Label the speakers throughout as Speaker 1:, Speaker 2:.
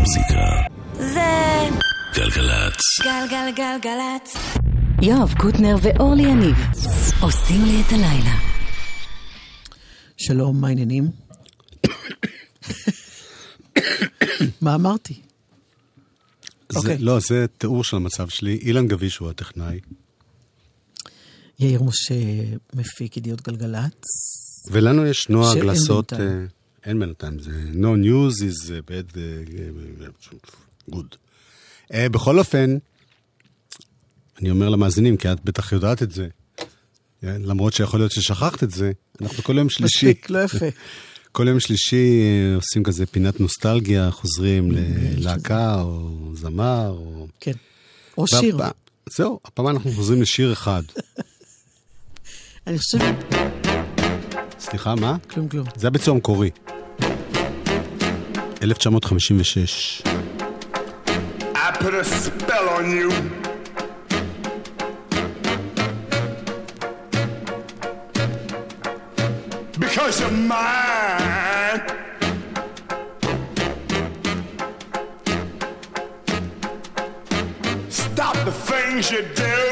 Speaker 1: המוזיקה.
Speaker 2: זה
Speaker 1: גלגלצ.
Speaker 2: גלגלגלגלצ.
Speaker 3: יואב קוטנר ואורלי יניב עושים לי את הלילה.
Speaker 4: שלום, מה העניינים? מה אמרתי?
Speaker 5: זה,
Speaker 4: אוקיי.
Speaker 5: לא, זה תיאור של המצב שלי. אילן גביש הוא הטכנאי,
Speaker 4: יאיר משה מפיק ידיעות גלגלצ.
Speaker 5: ולנו יש נוהג לעשות...
Speaker 4: בינתיים.
Speaker 5: אה, אין בינתיים, זה no news is bad uh, good. Uh, בכל אופן, אני אומר למאזינים, כי את בטח יודעת את זה, אה, למרות שיכול להיות ששכחת את זה, אנחנו כל יום שלישי,
Speaker 4: מספיק, לא יפה.
Speaker 5: כל יום שלישי אה, עושים כזה פינת נוסטלגיה, חוזרים ללהקה או זמר, או...
Speaker 4: כן. או שיר.
Speaker 5: והפעם- זהו, הפעם אנחנו חוזרים לשיר אחד.
Speaker 4: אני חושבת...
Speaker 5: סליחה, מה?
Speaker 4: כלום, כלום.
Speaker 5: זה הביצוע המקורי. 1956.
Speaker 6: I put a spell on you. Because you're mine. Stop the things you do.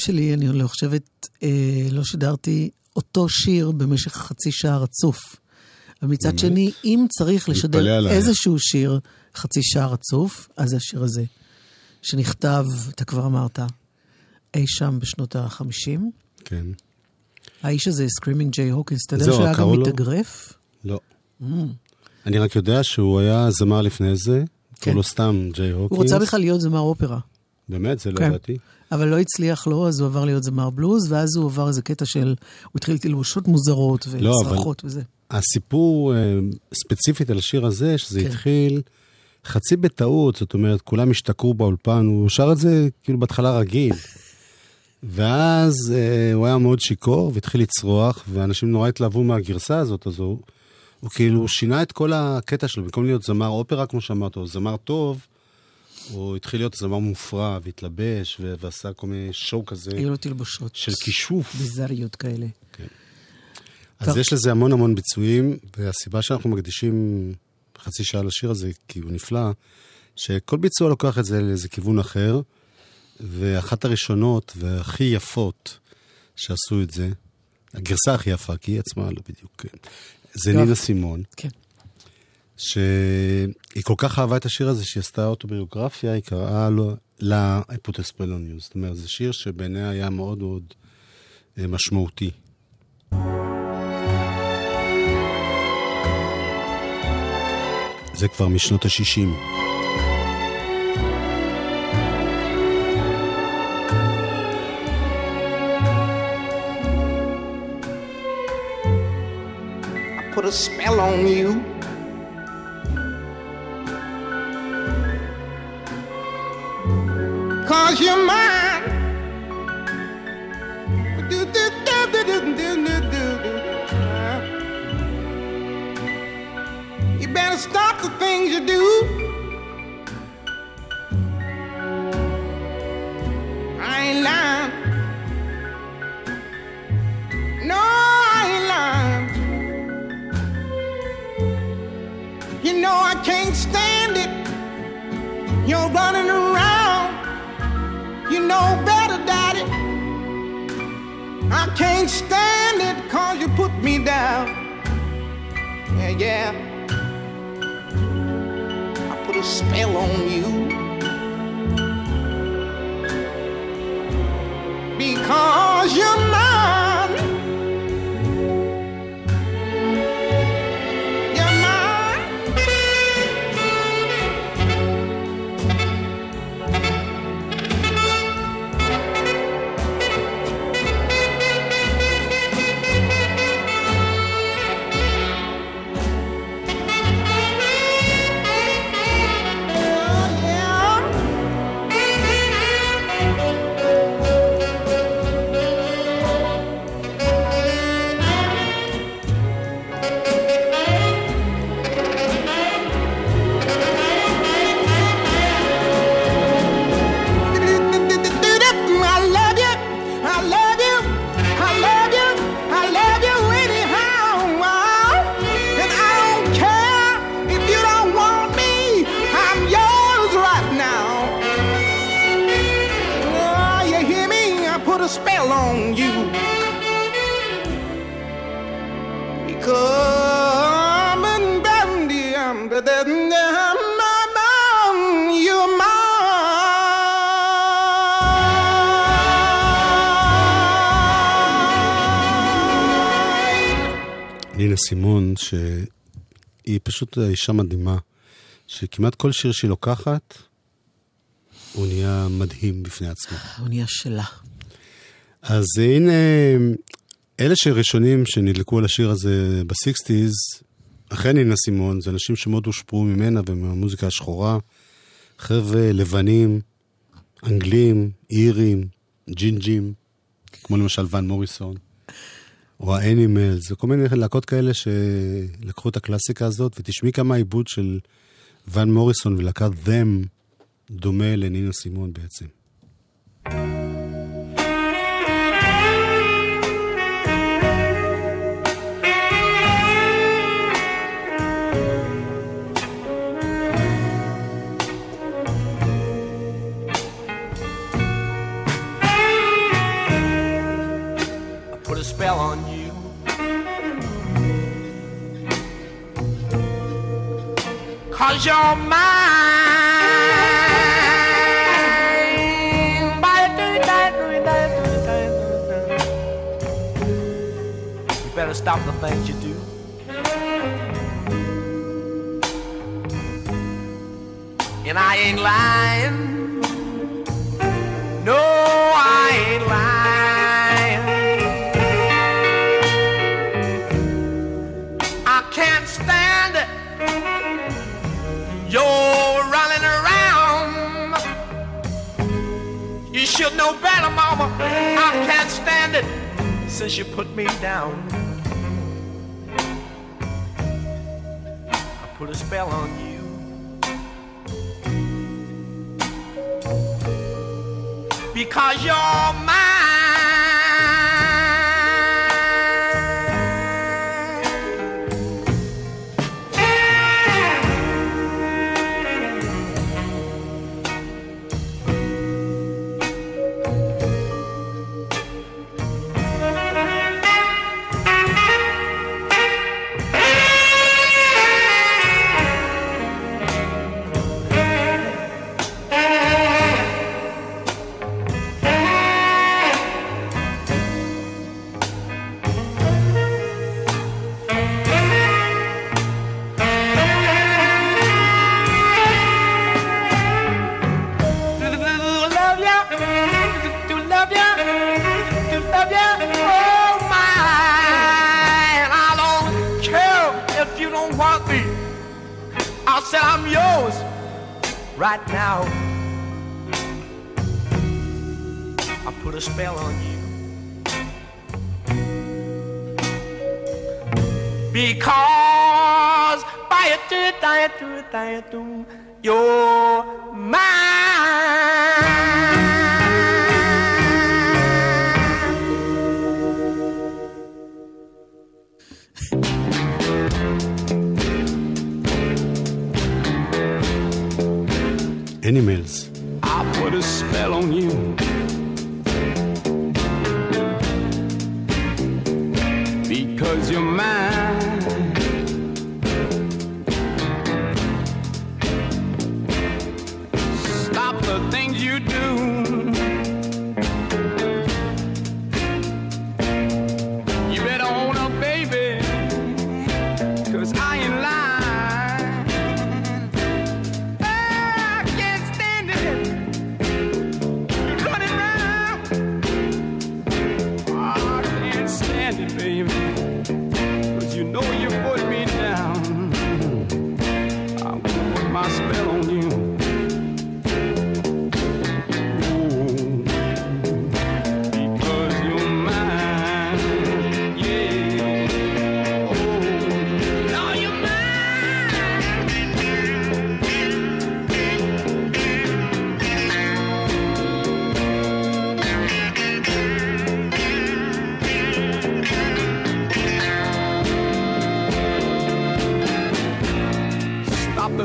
Speaker 4: שלי אני לא חושבת, אה, לא שידרתי אותו שיר במשך חצי שעה רצוף. ומצד שני, אם צריך לשדר. איזשהו שיר חצי שעה רצוף, אז זה השיר הזה, שנכתב, אתה כבר אמרת, אי שם בשנות ה-50.
Speaker 5: כן.
Speaker 4: האיש הזה, Screamin' Jay Hawkins, אתה יודע שהוא היה גם? מתאגרף?
Speaker 5: לא.
Speaker 4: Mm.
Speaker 5: אני רק יודע שהוא היה זמר לפני זה,
Speaker 4: כן.
Speaker 5: קראו לו סתם ג'יי הוקינס.
Speaker 4: הוא רצה בכלל להיות זמר אופרה.
Speaker 5: באמת? זה לא
Speaker 4: כן.
Speaker 5: ידעתי.
Speaker 4: אבל לא הצליח לו, אז הוא עבר להיות זמר בלוז, ואז הוא עבר איזה קטע של, הוא התחיל תלבושות מוזרות
Speaker 5: לא,
Speaker 4: וצרחות וזה.
Speaker 5: הסיפור אה, ספציפית על השיר הזה, שזה
Speaker 4: כן.
Speaker 5: התחיל חצי בטעות, זאת אומרת, כולם השתכרו באולפן, הוא שר את זה כאילו בהתחלה רגיל. ואז אה, הוא היה מאוד שיכור והתחיל לצרוח, ואנשים נורא התלהבו מהגרסה הזאת, אז הוא, הוא כאילו שינה את כל הקטע שלו, במקום להיות זמר אופרה, כמו שאמרת, או זמר טוב, הוא התחיל להיות זמר מופרע, והתלבש, ועשה כל מיני שואו כזה
Speaker 4: היו לו תלבושות.
Speaker 5: של כישוף.
Speaker 4: ביזריות כאלה.
Speaker 5: אז
Speaker 4: טוב.
Speaker 5: יש לזה המון המון ביצועים, והסיבה שאנחנו מקדישים חצי שעה לשיר הזה, כי הוא נפלא, שכל ביצוע לוקח את זה לאיזה כיוון אחר, ואחת הראשונות והכי יפות שעשו את זה, הגרסה הכי יפה, כי היא עצמה לא בדיוק, כן, זה
Speaker 4: יואב.
Speaker 5: נינה סימון,
Speaker 4: כן.
Speaker 5: שהיא כל כך אהבה את השיר הזה שהיא עשתה אוטוביוגרפיה, היא קראה לו, לה פוטספלו ניוז. זאת אומרת, זה שיר שבעיניה היה מאוד מאוד משמעותי. זה כבר משנות ה-60.
Speaker 7: Put a spell on you. You my Yeah. I put a spell on you.
Speaker 5: סימון, שהיא פשוט אישה מדהימה, שכמעט כל שיר שהיא לוקחת, הוא נהיה מדהים בפני עצמו.
Speaker 4: האונייה שלה.
Speaker 5: אז הנה, אלה שראשונים שנדלקו על השיר הזה בסיקסטיז, אחרי נינה סימון, זה אנשים שמאוד הושפעו ממנה ומהמוזיקה השחורה. חבר'ה לבנים, אנגלים, אירים, ג'ינג'ים, כמו למשל ון מוריסון, או האנימלס, וכל מיני להקות כאלה שלקחו את הקלאסיקה הזאת, ותשמעי כמה העיבוד של ון מוריסון ולהקת them דומה לנינה סימון בעצם.
Speaker 7: Cause you're mine. You better stop the things you do. And I ain't lying. Should know better, Mama. I can't stand it since you put me down. I put a spell on you. Because you're mine. I
Speaker 8: said, I'm yours right now. I put a spell on you. Because by it, diet, diet, diet, you're mine.
Speaker 5: animals.
Speaker 9: I put a spell on you.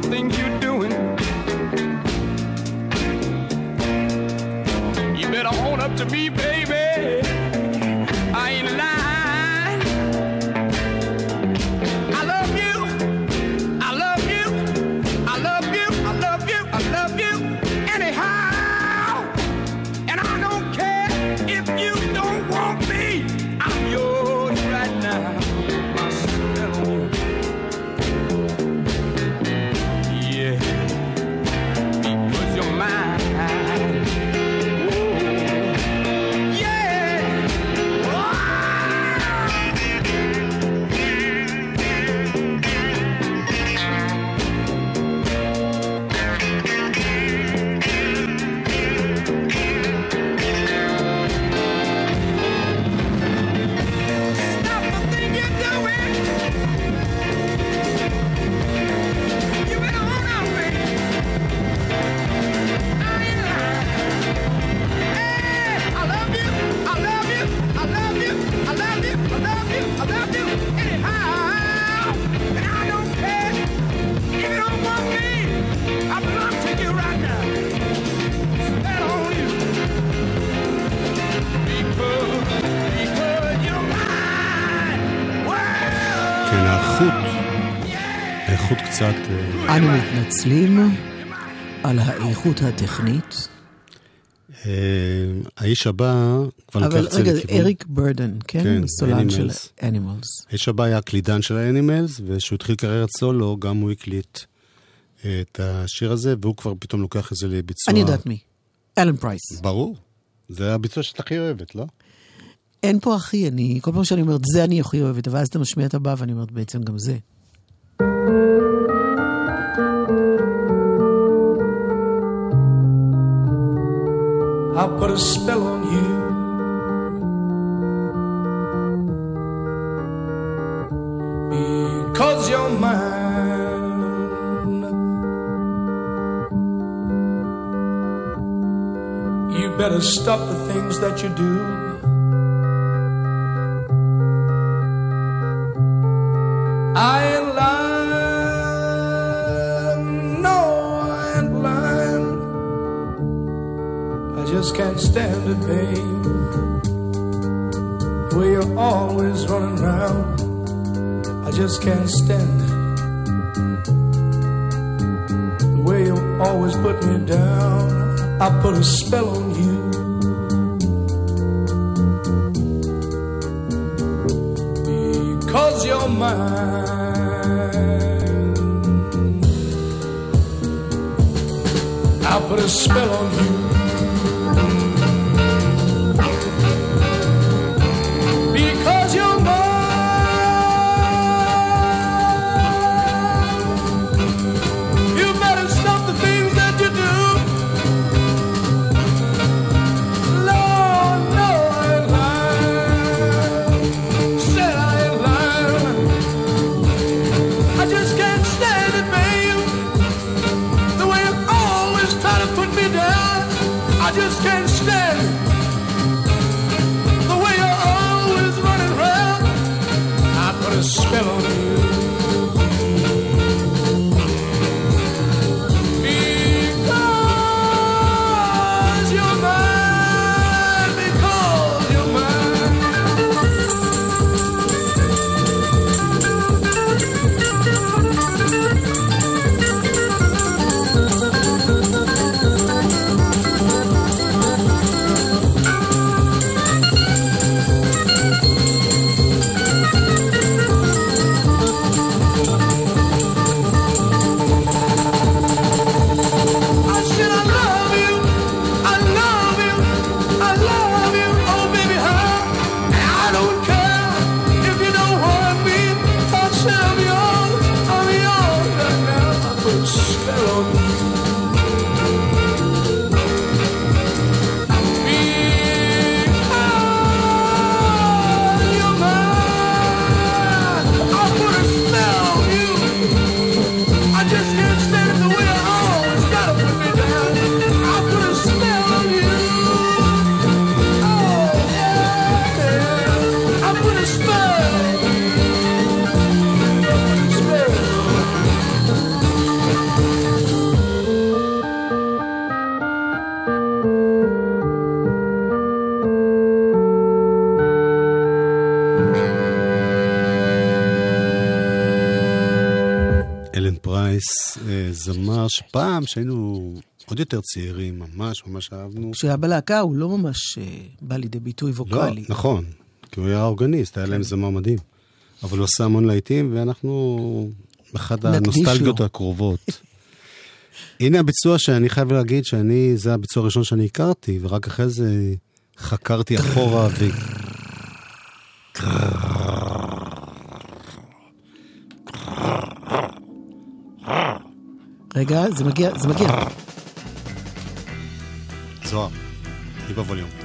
Speaker 9: The things you're doing. You better own up to me, baby.
Speaker 4: על האיכות הטכנית,
Speaker 5: אה, האיש הבא כבר
Speaker 4: אבל
Speaker 5: את זה
Speaker 4: רגע,
Speaker 5: לכיוון...
Speaker 4: אריק ברדון, כן?
Speaker 5: כן,
Speaker 4: סולן של. אנימלס.
Speaker 5: האיש הבא היה הקלידן של האנימלס, וכשהוא התחיל קריירת סולו, גם הוא הקליט אה, את השיר הזה, והוא כבר פתאום לוקח את זה לביצוע.
Speaker 4: אני יודעת מי. אלן פרייס.
Speaker 5: ברור. זה הביצוע שאת הכי אוהבת, לא?
Speaker 4: אין פה הכי, אני, כל פעם שאני אומרת, זה אני הכי אוהבת, ואז אתה משמיע את הבא, ואני אומרת, בעצם גם זה.
Speaker 8: I'll put a spell on you. Because you're mine. You better stop the things that you do. Can't stand it, babe. The way you're always running around, I just can't stand it. The way you always put me down, I put a spell on you. Because you're mine. I put a spell on you.
Speaker 5: אה, זמר שפעם, שהיינו עוד יותר צעירים, ממש ממש אהבנו.
Speaker 4: כשהוא היה בלהקה הוא לא ממש אה, בא לידי ביטוי
Speaker 5: לא,
Speaker 4: ווקאלי.
Speaker 5: לא, נכון, כי הוא היה אורגניסט, היה להם כן. זמר מדהים. אבל הוא עשה המון להיטים, ואנחנו באחת הנוסטלגיות הקרובות. הנה הביצוע שאני חייב להגיד שאני, זה הביצוע הראשון שאני הכרתי, ורק אחרי זה חקרתי אחורה ו...
Speaker 4: רגע, זה מגיע, זה מגיע.
Speaker 5: זוהר, תהיי בווליום.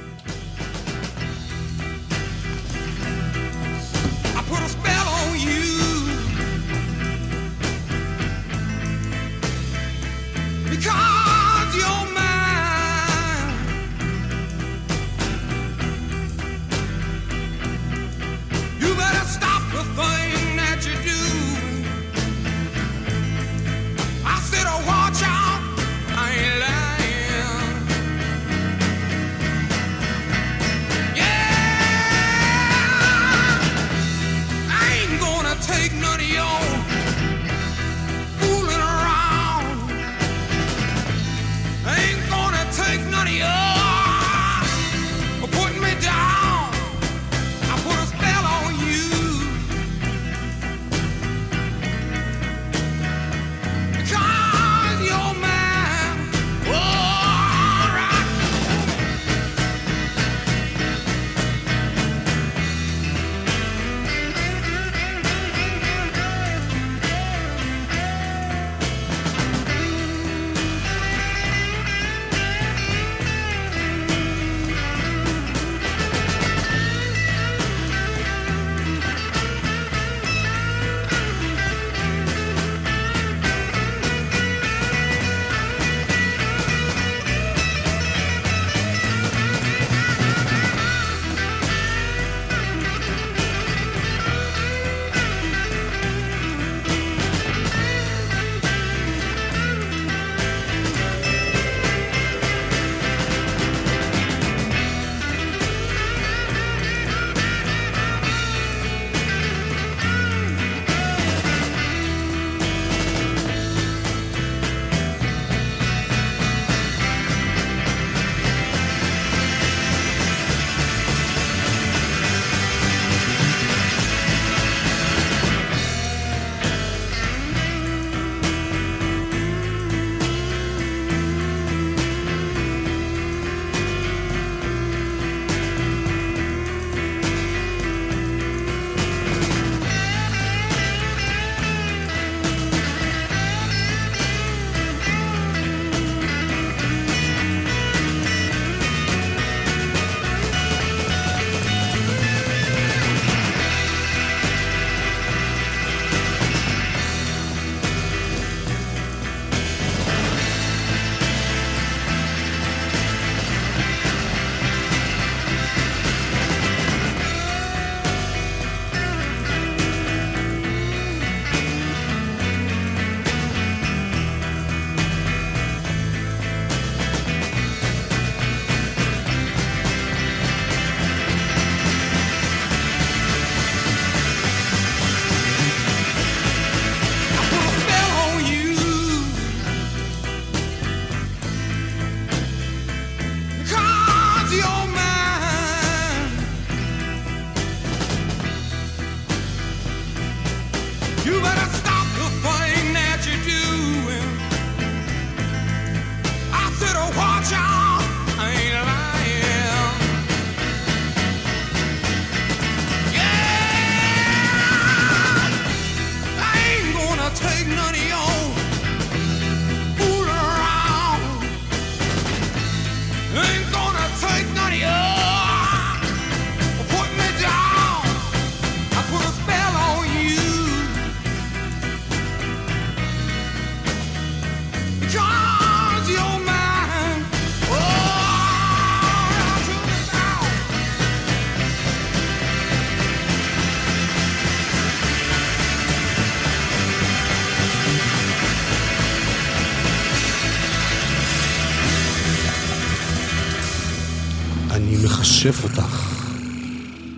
Speaker 5: מכשף אותך.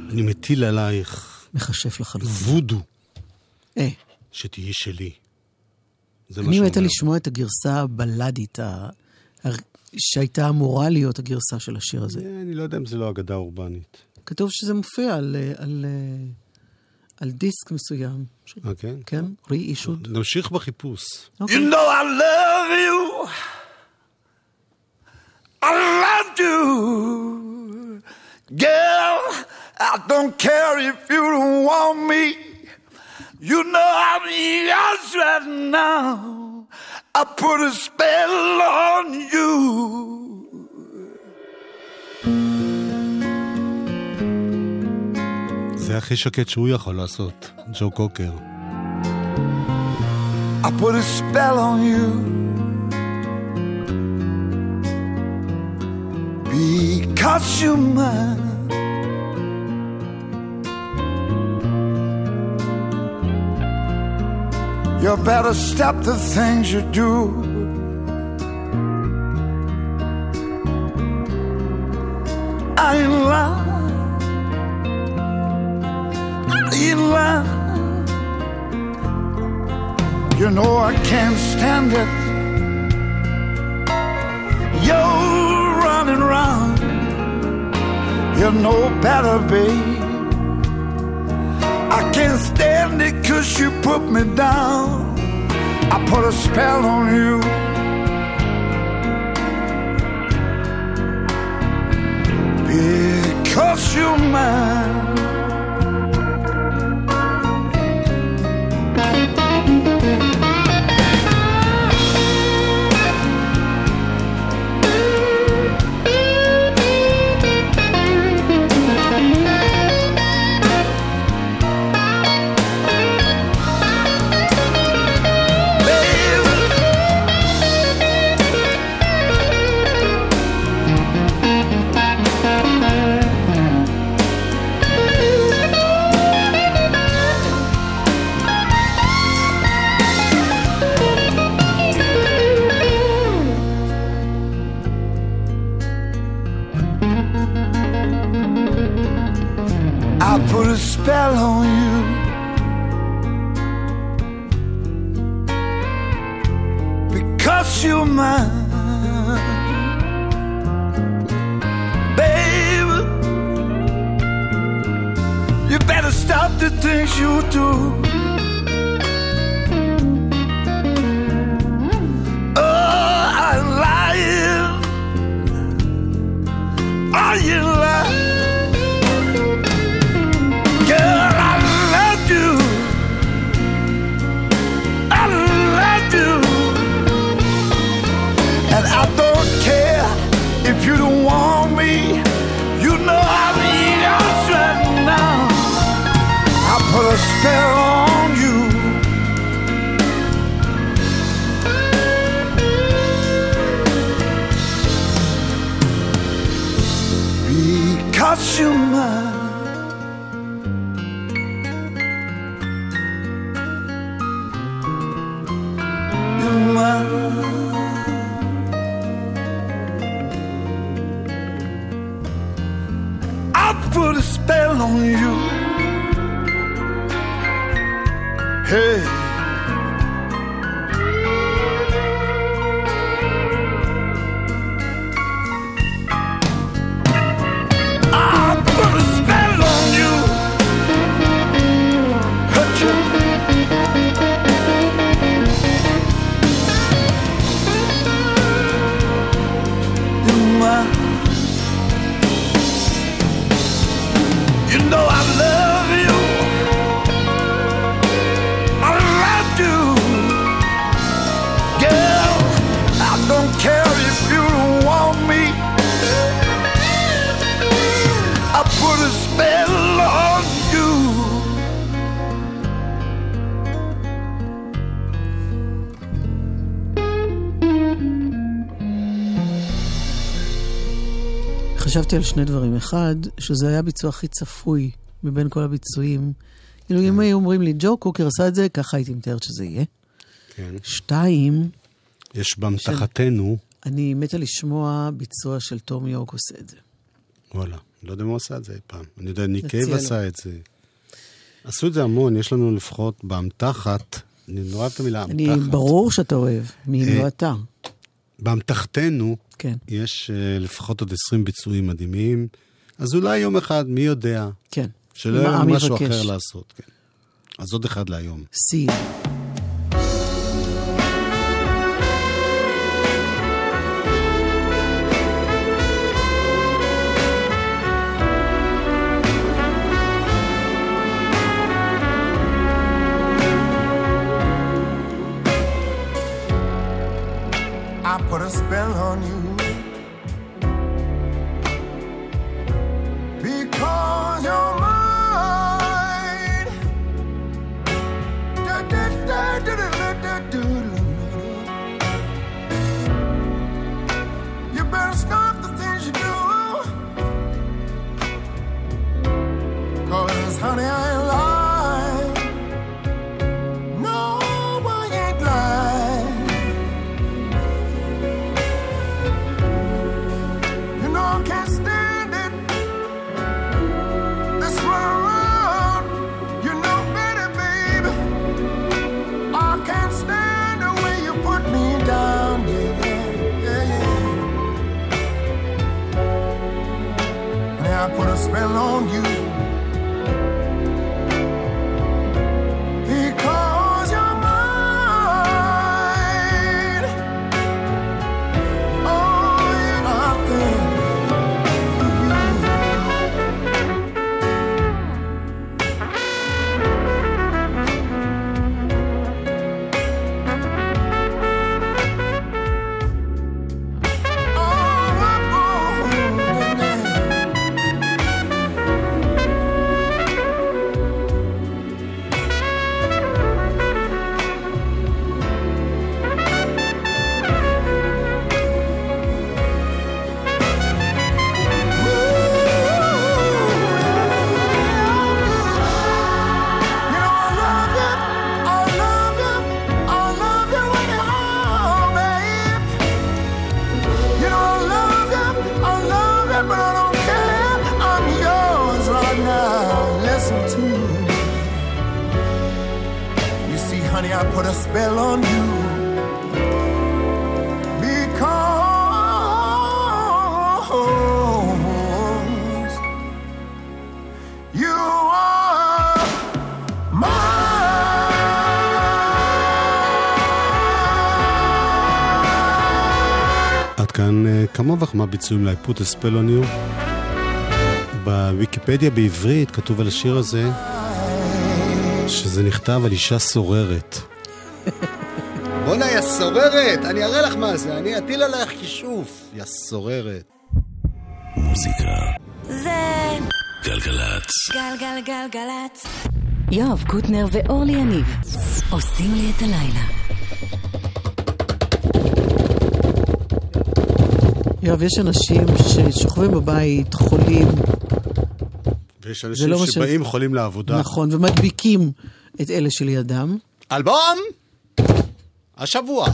Speaker 5: אני מטיל עלייך
Speaker 4: מכשף לחלוטין.
Speaker 5: וודו
Speaker 4: אה,
Speaker 5: שתהיי שלי. זה מה
Speaker 4: אני
Speaker 5: שהוא
Speaker 4: מתה. לשמוע את הגרסה הבלדית, שהייתה אמורה להיות הגרסה של השיר הזה.
Speaker 5: אה, אני לא יודע אם זה לא אגדה אורבנית.
Speaker 4: כתוב שזה מופיע על, אה, על, אה, על דיסק מסוים.
Speaker 5: אה, כן?
Speaker 4: כן? re-issued.
Speaker 5: נמשיך בחיפוש.
Speaker 4: אוקיי.
Speaker 10: You know I love you. I love you. Girl, I don't care if you don't want me. You know I'm yours right now. I put a spell on you.
Speaker 5: זה הכי שקט שהוא יכול לעשות, ג'ו קוקר.
Speaker 10: I put a spell on you Because you're mine. You better stop the things you do. I ain't lying. I ain't lying. You know I can't stand it. You're running around. You know better, babe. I can't stand it cause you put me down. I put a spell on you. Because you're mine. too much
Speaker 4: חשבתי על שני דברים. אחד, שזה היה הביצוע הכי צפוי מבין כל הביצועים. כאילו, אם היו אומרים לי, ג'ו קוקר עשה את זה, ככה הייתי מתארת שזה יהיה.
Speaker 5: כן.
Speaker 4: שתיים,
Speaker 5: יש באמתחתנו,
Speaker 4: אני מתה לשמוע ביצוע של תום יורק עושה את זה.
Speaker 5: וואלה, לא יודע אם הוא עשה את זה אי פעם. אני יודע, ניק
Speaker 10: נציע
Speaker 5: קייב
Speaker 10: לו.
Speaker 5: עשה את זה. עשו את זה המון, יש לנו לפחות באמתחת, אני נורא אוהב את המילה
Speaker 10: אני,
Speaker 5: אמתחת.
Speaker 10: ברור שאתה אוהב, מי אם
Speaker 5: אה,
Speaker 10: לא אתה.
Speaker 5: באמתחתנו
Speaker 10: כן,
Speaker 5: יש אה, לפחות עוד 20 ביצועים מדהימים, אז אולי יום אחד, מי יודע,
Speaker 10: כן.
Speaker 5: שלא יהיה משהו. אחר לעשות. כן. אז עוד אחד להיום.
Speaker 10: סי.
Speaker 5: כמה ביצועים ל-I put a spell on you. בוויקיפדיה בעברית כתוב על השיר הזה שזה נכתב על אישה סוררת. בואנה, יא סוררת! אני אראה לך מה זה, אני אטיל עלייך כישוף, יא סוררת.
Speaker 1: מוזיקה.
Speaker 3: זה
Speaker 1: גלגלצ.
Speaker 3: גלגלגלגלצ.
Speaker 1: יואב קוטנר ואורלי יניב עושים לי את הלילה.
Speaker 10: יואב, יש אנשים ששוכבים בבית, חולים,
Speaker 5: ויש אנשים
Speaker 10: לא מה ש-
Speaker 5: שבאים חולים לעבודה.
Speaker 10: נכון, ומדביקים את אלה שלידם.
Speaker 5: אלבום! השבוע.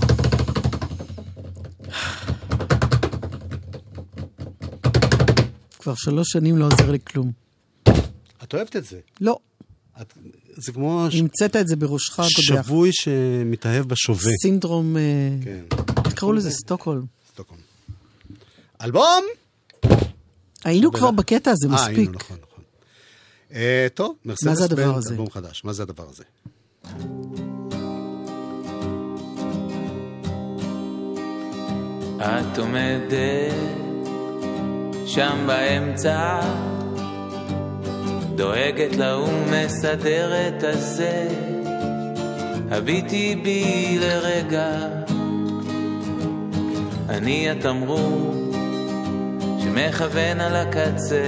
Speaker 10: כבר שלוש שנים לא עוזר לי כלום.
Speaker 5: את אוהבת את זה.
Speaker 10: לא,
Speaker 5: את... זה כמו ש...
Speaker 10: המצאת את זה בראשך הקודח.
Speaker 5: שבוי שמתאהב בשווה.
Speaker 10: סינדרום, אה,
Speaker 5: כן,
Speaker 10: איך קראו לזה? סטוקהולם.
Speaker 5: אלבום!
Speaker 10: היינו כבר בקטע הזה,
Speaker 5: אה, היינו,
Speaker 10: מספיק.
Speaker 5: נכון, נכון. אה, טוב, מרסדס
Speaker 10: מה זה הדבר
Speaker 5: בנד,
Speaker 10: הזה?
Speaker 5: אלבום חדש. מה זה הדבר הזה?
Speaker 11: את עומדת שם באמצע, דואגת להוא מסדרת הזה, הביטי בי לרגע, אני התמרור שמכוון על הקצה.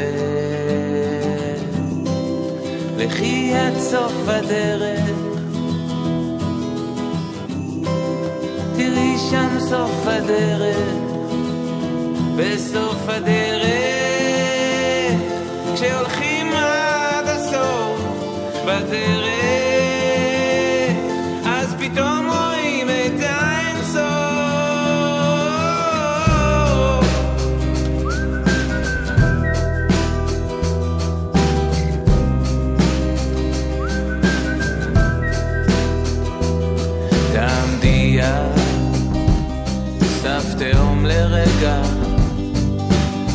Speaker 11: לכי עד סוף הדרך, תראי שם סוף הדרך, בסוף הדרך, כשהולכים עד הסוף בדרך,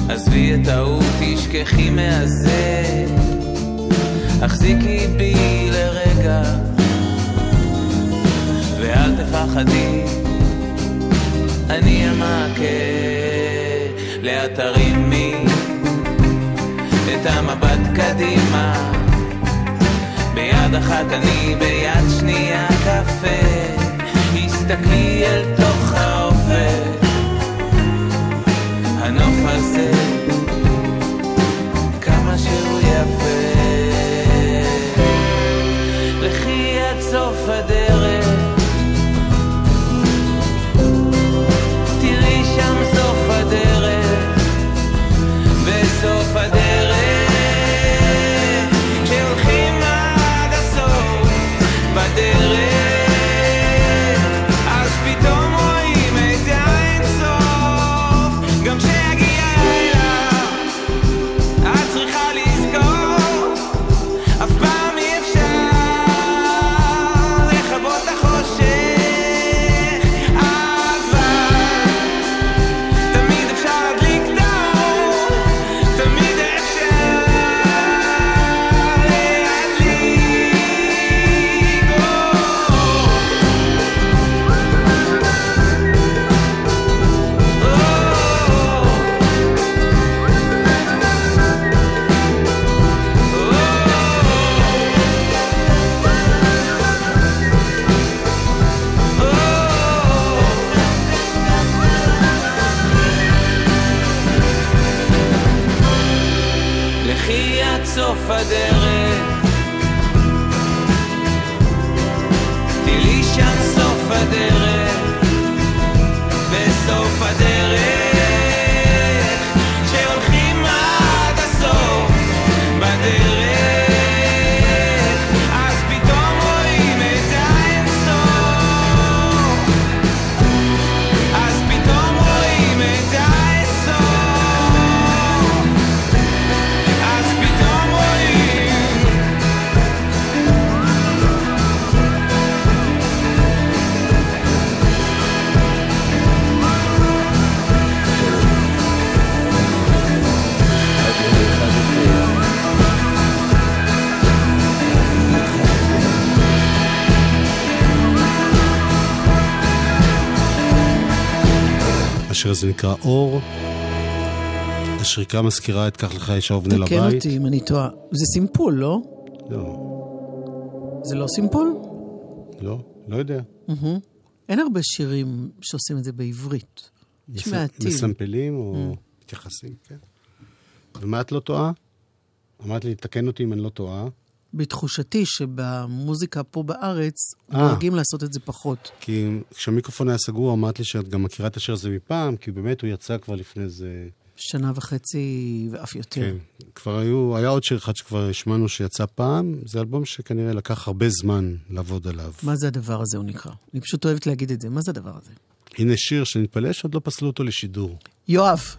Speaker 11: עזבי את ההוא, תשכחי מהזה, החזיקי בי לרגע, ואל תפחדי, אני המעקה, לאט תרימי את המבט קדימה, ביד אחת אני, ביד שנייה קפה, הסתכלי אל places עד
Speaker 5: השיר הזה נקרא אור. השריקה מזכירה את קח לך אישה
Speaker 4: תקן
Speaker 5: לבית.
Speaker 4: אותי אם אני טועה. זה סימפול, לא?
Speaker 5: לא,
Speaker 4: זה לא סימפול?
Speaker 5: לא, לא יודע.
Speaker 4: אין הרבה שירים שעושים את זה בעברית. יש מעטים.
Speaker 5: מסמפלים או מתייחסים, כן. ומה את לא טועה? אמרת לי, תקן אותי אם אני לא טועה.
Speaker 4: בתחושתי שבמוזיקה פה בארץ,
Speaker 5: אה.
Speaker 4: נוהגים לעשות את זה פחות.
Speaker 5: כי כשהמיקרופון היה סגור, אמרת לי שאת גם מכירה את השיר הזה מפעם, כי באמת הוא יצא כבר לפני איזה...
Speaker 4: שנה וחצי ואף יותר.
Speaker 5: כן. כבר היו, היה עוד שיר אחד שכבר השמענו שיצא פעם, זה אלבום שכנראה לקח הרבה זמן לעבוד עליו.
Speaker 4: מה זה הדבר הזה, הוא נקרא? אני פשוט אוהבת להגיד את זה. מה זה הדבר הזה?
Speaker 5: הנה שיר שנתפלא שעוד לא פסלו אותו לשידור.
Speaker 4: יואב,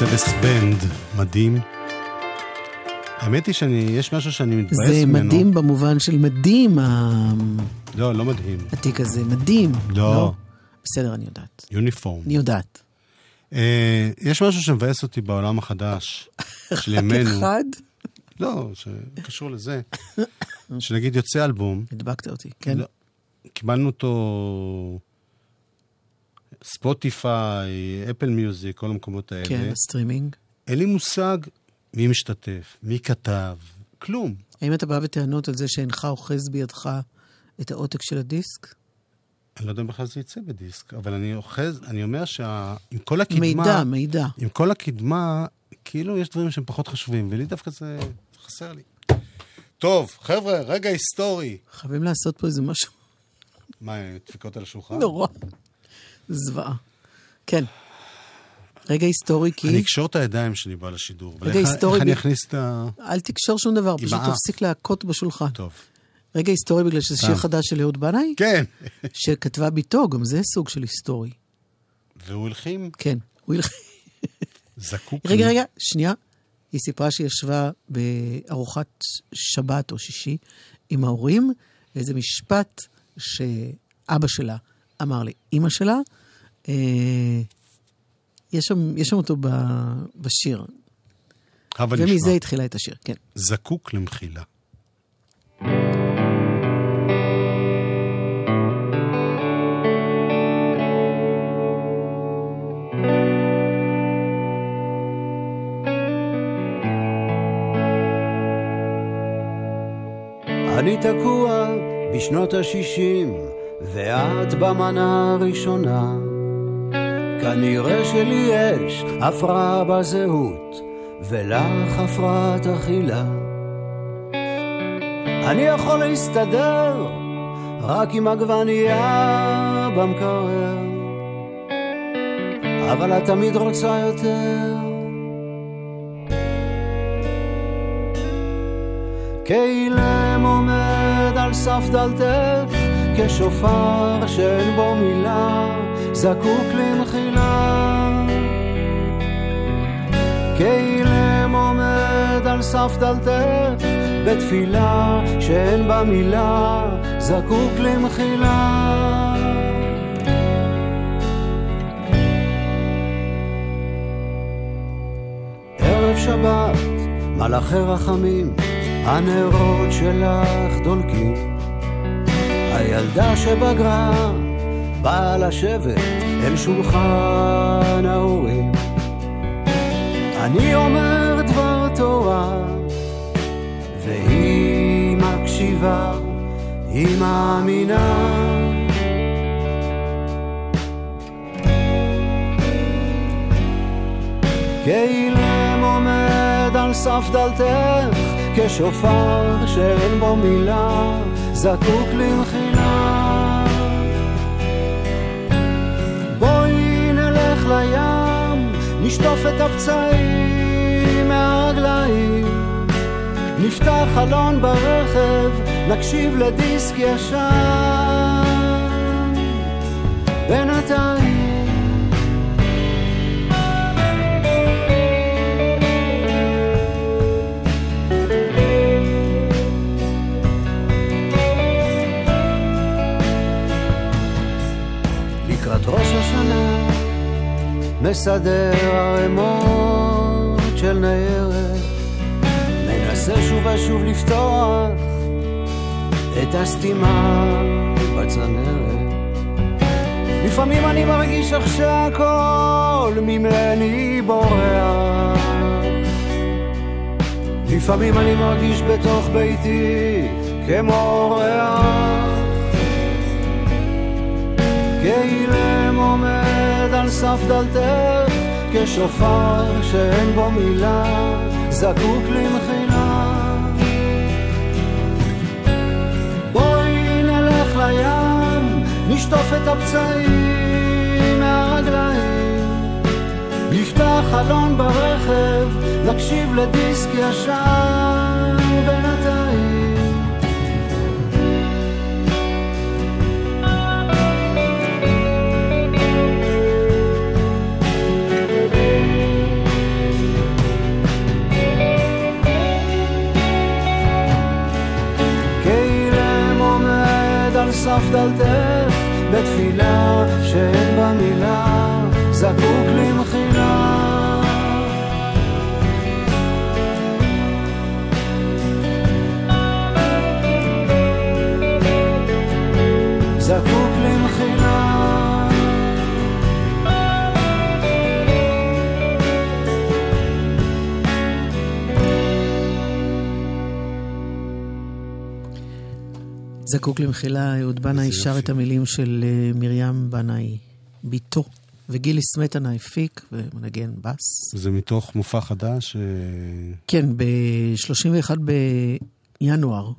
Speaker 5: מרצדס בנד, מדהים. האמת היא שאני, יש משהו שאני מתבאס
Speaker 4: זה
Speaker 5: ממנו.
Speaker 4: מדהים במובן של מדהים, ה-
Speaker 5: לא, לא מדהים.
Speaker 4: התיק הזה, מדהים.
Speaker 5: לא.
Speaker 4: בסדר, אני יודעת.
Speaker 5: יוניפורם.
Speaker 4: אני יודעת.
Speaker 5: אה, יש משהו שמבאס אותי בעולם החדש של ימינו.
Speaker 4: אחד,
Speaker 5: לא, שקשור לזה. שנגיד יוצא אלבום,
Speaker 4: הדבקת אותי, כן?
Speaker 5: לא. קיבלנו אותו ספוטיפיי, אפל מיוזיק, כל המקומות האלה.
Speaker 4: כן, הסטרימינג.
Speaker 5: אין לי מושג מי משתתף, מי כתב, כלום.
Speaker 4: האם אתה בא בטענות על זה שאינך אוחז בידך את העותק של הדיסק?
Speaker 5: אני לא יודע אם בכלל זה יצא בדיסק, אבל אני אוחז, אני אומר שעם כל הקדמה...
Speaker 4: מידע, מידע.
Speaker 5: עם כל הקדמה, כאילו יש דברים שהם פחות חשובים, ולי דווקא זה חסר לי. טוב, חבר'ה, רגע היסטורי.
Speaker 4: חייבים לעשות פה איזה משהו
Speaker 5: מה, דפיקות על השולחן?
Speaker 4: נורא. זוועה. כן. רגע היסטורי,
Speaker 5: אני
Speaker 4: כי
Speaker 5: אקשור את הידיים שלי בא לשידור.
Speaker 4: רגע היסטורי
Speaker 5: איך אני
Speaker 4: ב-
Speaker 5: אכניס את ה...
Speaker 4: אל תקשור שום דבר, פשוט. תפסיק להכות בשולחן.
Speaker 5: טוב.
Speaker 4: רגע היסטורי בגלל שזה שיר
Speaker 5: סתם.
Speaker 4: חדש של אהוד בנאי,
Speaker 5: כן.
Speaker 4: שכתבה בתו, גם זה סוג של היסטורי.
Speaker 5: והוא הלחים
Speaker 4: כן. הוא ילך...
Speaker 5: זקוק.
Speaker 4: רגע. רגע, שנייה. היא סיפרה שהיא ישבה בארוחת שבת או שישי עם ההורים, ואיזה משפט שאבא שלה אמר לאימא שלה, אה, יש שם, יש שם אותו ב, בשיר,
Speaker 5: הבה
Speaker 4: ומזה
Speaker 5: נשמע.
Speaker 4: התחילה את השיר, כן.
Speaker 5: זקוק למחילה.
Speaker 12: אני תקוע בשנות ה-60, ואת במנה הראשונה. כנראה שלי יש הפרעה בזהות, ולך הפרעת אכילה. אני יכול להסתדר רק עם עגבנייה במקרר, אבל את תמיד רוצה יותר. כאילם עומד על סף דלתך, כשופר שאין בו מילה, זקוק למחילה. כאילם עומד על סף דלתך, בתפילה שאין בה מילה, זקוק למחילה. ערב שבת, מלאכי רחמים, הנרות שלך דולקים. הילדה שבגרה באה לשבת אל שולחן ההורים. אני אומר דבר תורה, והיא מקשיבה, היא מאמינה. כאילם עומד על סף דלתך, כשופר שאין בו מילה, זקוק למחילה. לים, נשטוף את הפצעים מהרגליים, נפתח חלון ברכב, נקשיב לדיסק ישן. בינתיים מסדר ערימות של ניירת מנסה שוב ושוב לפתוח את הסתימה בצנרת. לפעמים אני מרגיש איך שהכל ממני בורח. לפעמים אני מרגיש בתוך ביתי כמו אורח. כאילם עומד על סף דלתך, כשופר שאין בו מילה, זקוק למחילה. בואי נלך לים, נשטוף את הפצעים מהרגליים, נפתח חלון ברכב, נקשיב לדיסק ישן זקוק למחילה,
Speaker 4: אהוד בנאי שר. את המילים של אה, מרים בנאי, בתו, וגילי סמטנה הפיק ומנגן בס.
Speaker 5: זה מתוך מופע חדש, אה,
Speaker 4: כן, ב-31 בינואר.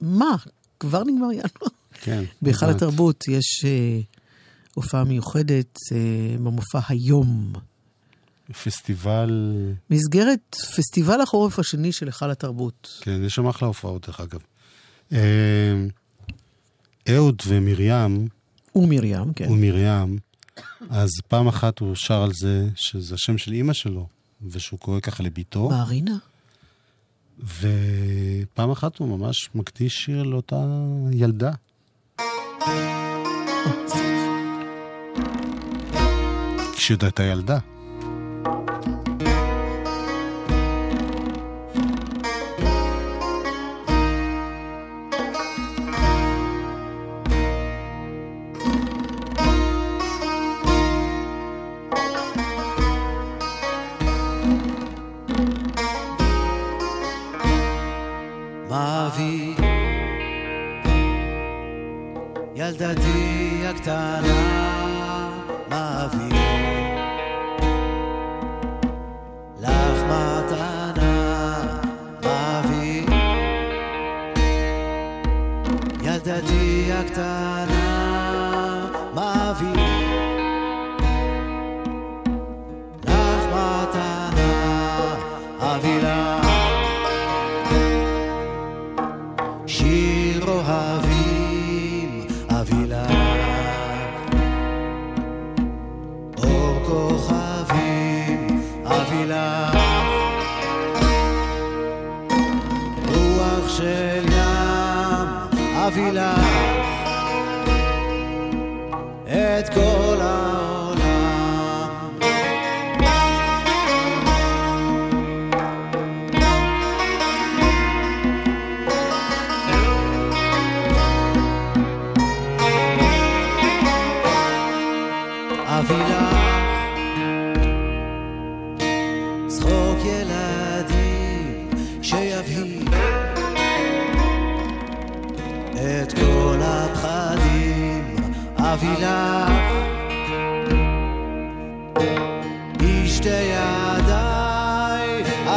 Speaker 4: מה? כבר נגמר ינואר?
Speaker 5: כן.
Speaker 4: בהיכל. התרבות יש אה, הופעה מיוחדת אה, במופע היום.
Speaker 5: פסטיבל,
Speaker 4: מסגרת פסטיבל החורף השני של היכל התרבות.
Speaker 5: כן, יש שם אחלה הופעות דרך אגב. אה, אהוד ומרים,
Speaker 4: ומרים, כן.
Speaker 5: ומרים, אז פעם אחת הוא שר על זה שזה השם של אימא שלו, ושהוא קורא ככה לביתו,
Speaker 4: מרינה?
Speaker 5: ופעם אחת הוא ממש מקדיש שיר לאותה ילדה. כשעוד הייתה ילדה.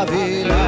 Speaker 12: la villa.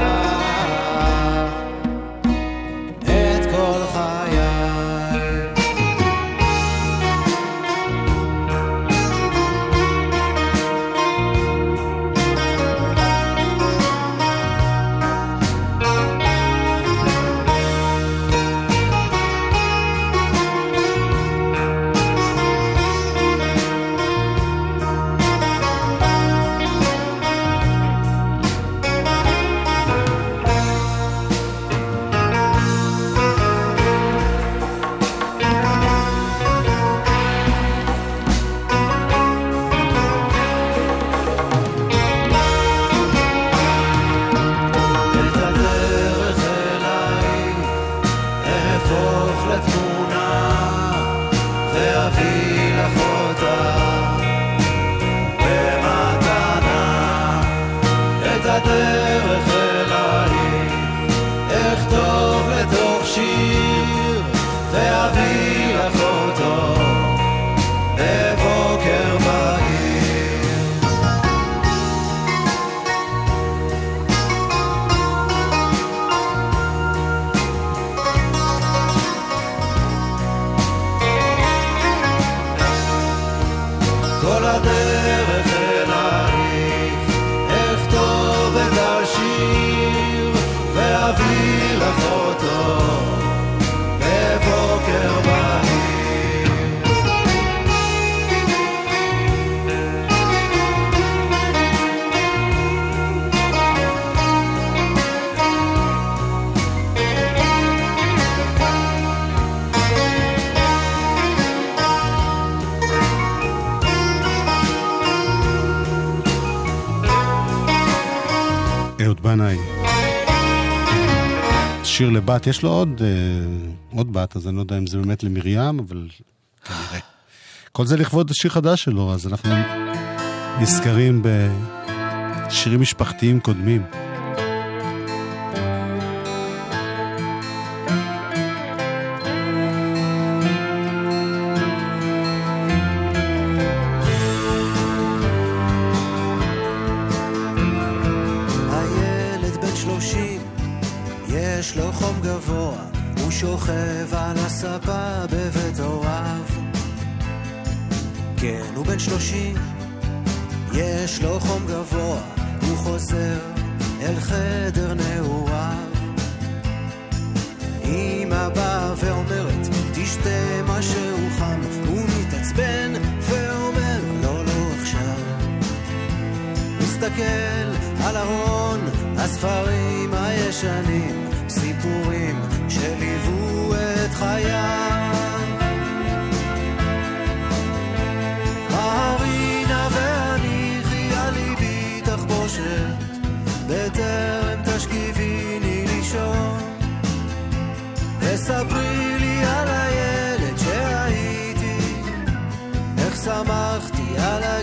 Speaker 12: שיר
Speaker 5: לבת, יש לו עוד, אה, עוד בת, אז אני לא יודע אם זה באמת למרים, אבל כנראה. כל זה לכבוד שיר חדש שלו, אז אנחנו נזכרים בשירים משפחתיים קודמים.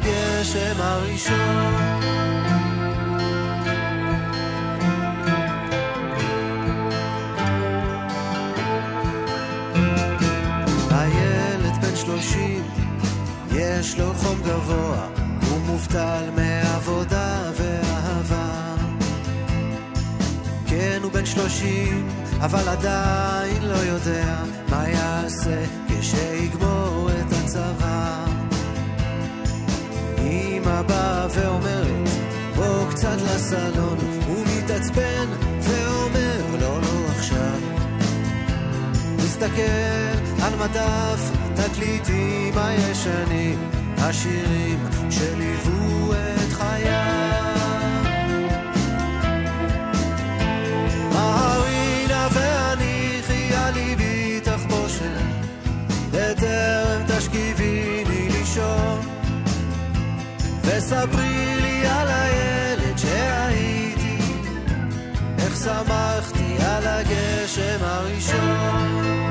Speaker 12: הגשם הראשון. הילד בן שלושים, יש לו חום גבוה, הוא מובטל מעבודה ואהבה. כן, הוא בן שלושים, אבל עדיין לא יודע מה יעשה כשיגמור את הצבא. אמא באה ואומרת, בוא קצת לסלון, הוא מתעצבן ואומר, לא, לא עכשיו. מסתכל על מדף תקליטים הישנים, השירים שליוו את חייו. בטרם תשכיביני לישון. וספרי לי על הילד שהייתי, איך שמחתי על הגשם הראשון.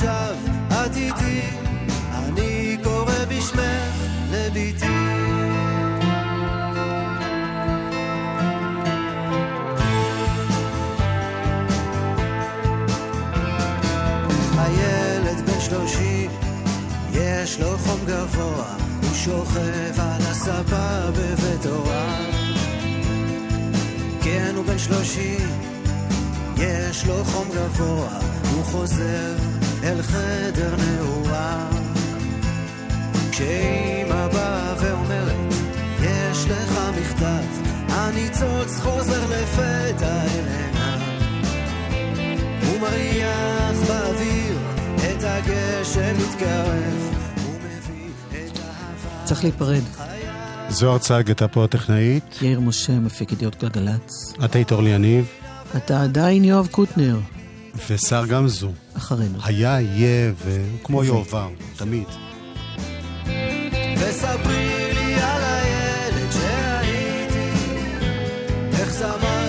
Speaker 12: עכשיו את איתי אני קורא בשמך לביתי הילד בן שלושים יש לו חום גבוה, הוא שוכב על הספה בבית הוריו. כן, הוא בן שלושים, יש לו חום גבוה, הוא חוזר אל חדר נעוריו. כשאימא באה ואומרת, יש לך מכתב, הניצוץ חוזר לפתע אל עיניו. הוא מריח באוויר את הגשם מתקרב, הוא מביא את האהבה.
Speaker 4: צריך להיפרד.
Speaker 5: זוהר צג הייתה פה הטכנאית,
Speaker 4: יאיר משה, מפיק ידיעות גלגלצ.
Speaker 5: את היית אורלי יניב,
Speaker 4: אתה עדיין יואב קוטנר,
Speaker 5: ושר גמזו.
Speaker 4: אחרינו.
Speaker 5: היה, יהיה, והוא כמו יועבר, תמיד.
Speaker 12: וספרי לי על הילד שהייתי, איך שמחתי